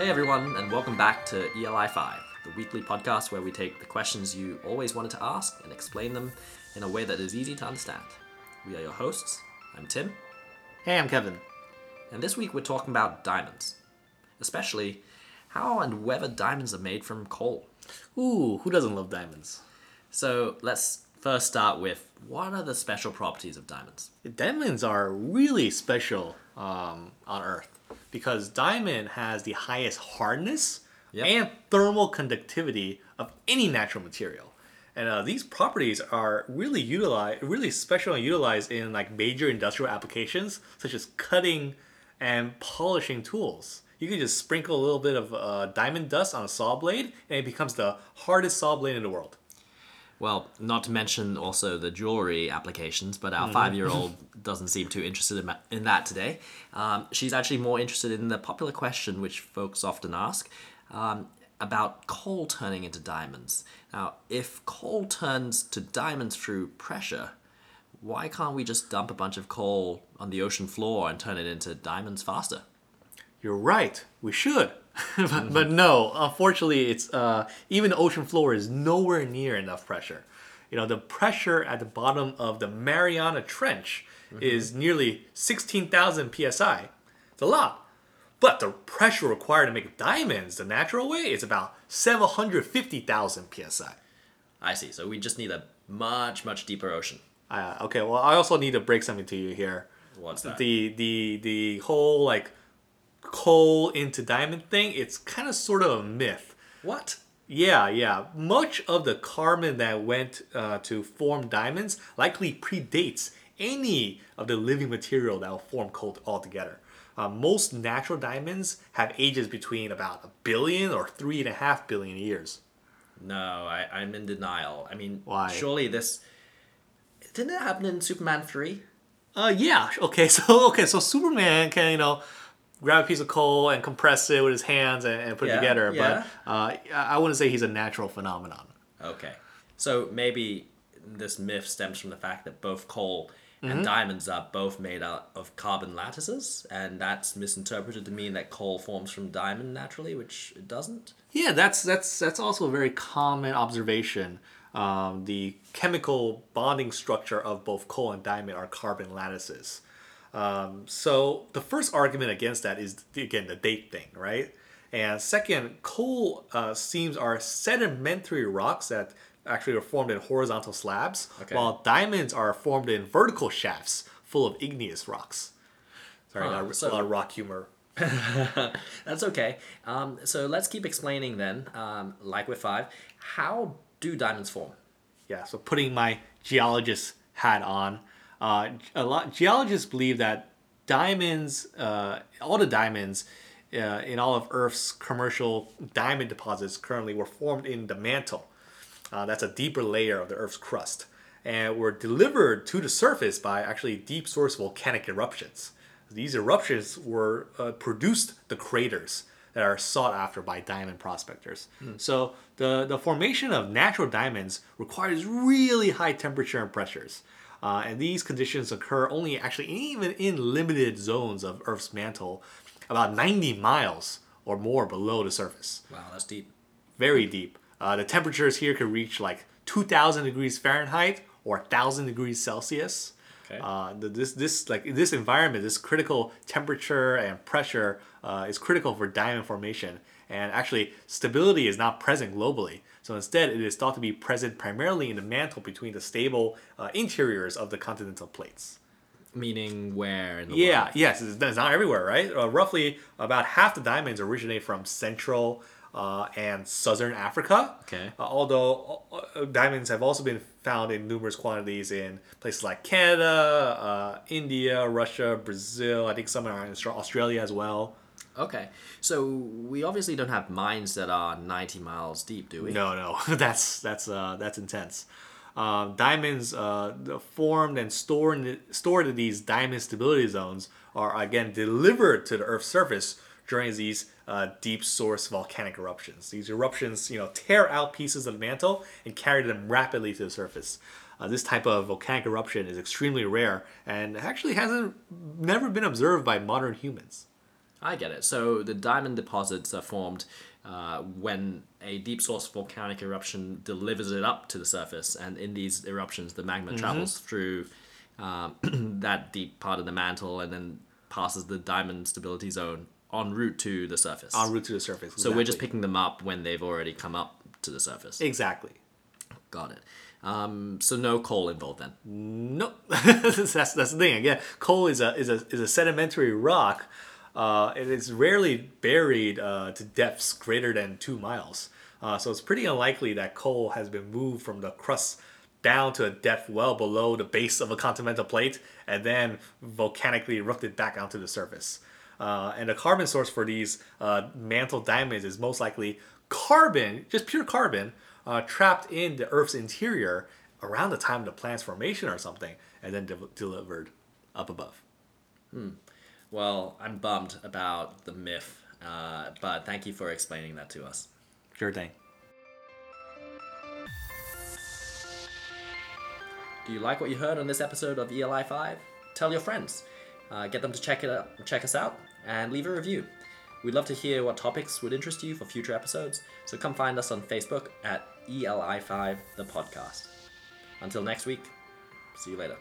Hey everyone, and welcome back to ELI 5, the weekly podcast where we take the questions you always wanted to ask and explain them in a way that is easy to understand. We are your hosts. I'm Tim, Hey, I'm Kevin. and this week we're talking about diamonds, especially how and whether diamonds are made from coal. Ooh, who doesn't love diamonds? So let's first start with what are the special properties of diamonds? Diamonds are really special um, on Earth because diamond has the highest hardness Yep. and thermal conductivity of any natural material. And uh, these properties are really utilized, really special and utilized in like major industrial applications such as cutting and polishing tools. You can just sprinkle a little bit of uh, diamond dust on a saw blade, and it becomes the hardest saw blade in the world. Well, not to mention also the jewelry applications, but our five year old doesn't seem too interested in, in that today. Um, she's actually more interested in the popular question, which folks often ask, um, about coal turning into diamonds. Now, if coal turns to diamonds through pressure, why can't we just dump a bunch of coal on the ocean floor and turn it into diamonds faster? You're right. We should. but, but no, unfortunately, it's uh, even the ocean floor is nowhere near enough pressure. You know, the pressure at the bottom of the Mariana Trench is nearly 16,000 psi. It's a lot. But the pressure required to make diamonds the natural way is about 750,000 psi. I see. So we just need a much, much deeper ocean. Uh, okay, well, I also need to break something to you here. What's that? The the the whole like coal into diamond thing, it's kind of sort of a myth. What? Yeah, yeah. Much of the carbon that went uh, to form diamonds likely predates any of the living material that will form coal altogether. Uh, most natural diamonds have ages between about a billion or three and a half billion years. No, I, I'm in denial. I mean, Why? surely this. Didn't it happen in Superman 3? Uh, yeah. Okay. So okay. So Superman can you know grab a piece of coal and compress it with his hands and, and put Yeah, it together, yeah. but uh, I wouldn't say he's a natural phenomenon. Okay. So maybe this myth stems from the fact that both coal Mm-hmm. and diamonds are both made out of carbon lattices, and that's misinterpreted to mean that coal forms from diamond naturally, which it doesn't. Yeah, that's that's that's also a very common observation. Um, the chemical bonding structure of both coal and diamond are carbon lattices. Um, so the first argument against that is again the date thing, right? And second, coal uh, seams are sedimentary rocks that actually are formed in horizontal slabs, Okay. while diamonds are formed in vertical shafts full of igneous rocks. Sorry, Huh, not, so- a lot of rock humor. That's okay. Um, so let's keep explaining then, um, like with five, how do diamonds form? Yeah, so putting my geologist hat on, uh, a lot geologists believe that diamonds, uh, all the diamonds uh, in all of Earth's commercial diamond deposits currently were formed in the mantle. Uh, that's a deeper layer of the Earth's crust, and were delivered to the surface by actually deep source volcanic eruptions. These eruptions were uh, produced the craters that are sought after by diamond prospectors. So the, the formation of natural diamonds requires really high temperature and pressures. Uh, and these conditions occur only actually even in limited zones of Earth's mantle, about 90 miles or more below the surface Wow, that's deep. very deep. Uh, the temperatures here could reach like 2,000 degrees Fahrenheit or 1,000 degrees Celsius. Okay. Uh, the, this this like this environment, this critical temperature and pressure uh, is critical for diamond formation. And actually, stability is not present globally. So instead, it is thought to be present primarily in the mantle between the stable uh, interiors of the continental plates. Meaning where in the Yeah, world? yes, it's, it's not everywhere, right? Uh, roughly about half the diamonds originate from Central uh, and Southern Africa. Okay. Uh, although uh, diamonds have also been found in numerous quantities in places like Canada, uh, India, Russia, Brazil. I think some are in Australia as well. Okay. So we obviously don't have mines that are 90 miles deep, do we? No, no, that's that's uh, that's intense. Diamonds uh, formed and stored in, stored in these diamond stability zones are again delivered to the Earth's surface during these uh, deep source volcanic eruptions. These eruptions, you know, tear out pieces of the mantle and carry them rapidly to the surface. Uh, this type of volcanic eruption is extremely rare and actually hasn't never been observed by modern humans. I get it. So the diamond deposits are formed uh, when a deep source volcanic eruption delivers it up to the surface, and in these eruptions, the magma travels through um, that deep part of the mantle and then passes the diamond stability zone en route to the surface. En route to the surface. so we're just picking them up when they've already come up to the surface. exactly. Got it. Um, so no coal involved then. No, that's that's the thing. Again, coal is a is a is a sedimentary rock. Uh, it is rarely buried uh, to depths greater than two miles. Uh, so it's pretty unlikely that coal has been moved from the crust down to a depth well below the base of a continental plate and then volcanically erupted back onto the surface. Uh, and the carbon source for these uh, mantle diamonds is most likely carbon, just pure carbon, uh, trapped in the Earth's interior around the time of the planet's formation or something, and then de- delivered up above. Well, I'm bummed about the myth, uh, but thank you for explaining that to us. Sure thing. Do you like what you heard on this episode of ELI 5? Tell your friends. Uh, get them to check it out, check us out, and leave a review. We'd love to hear what topics would interest you for future episodes, so come find us on Facebook at ELI5 the podcast. Until next week, see you later.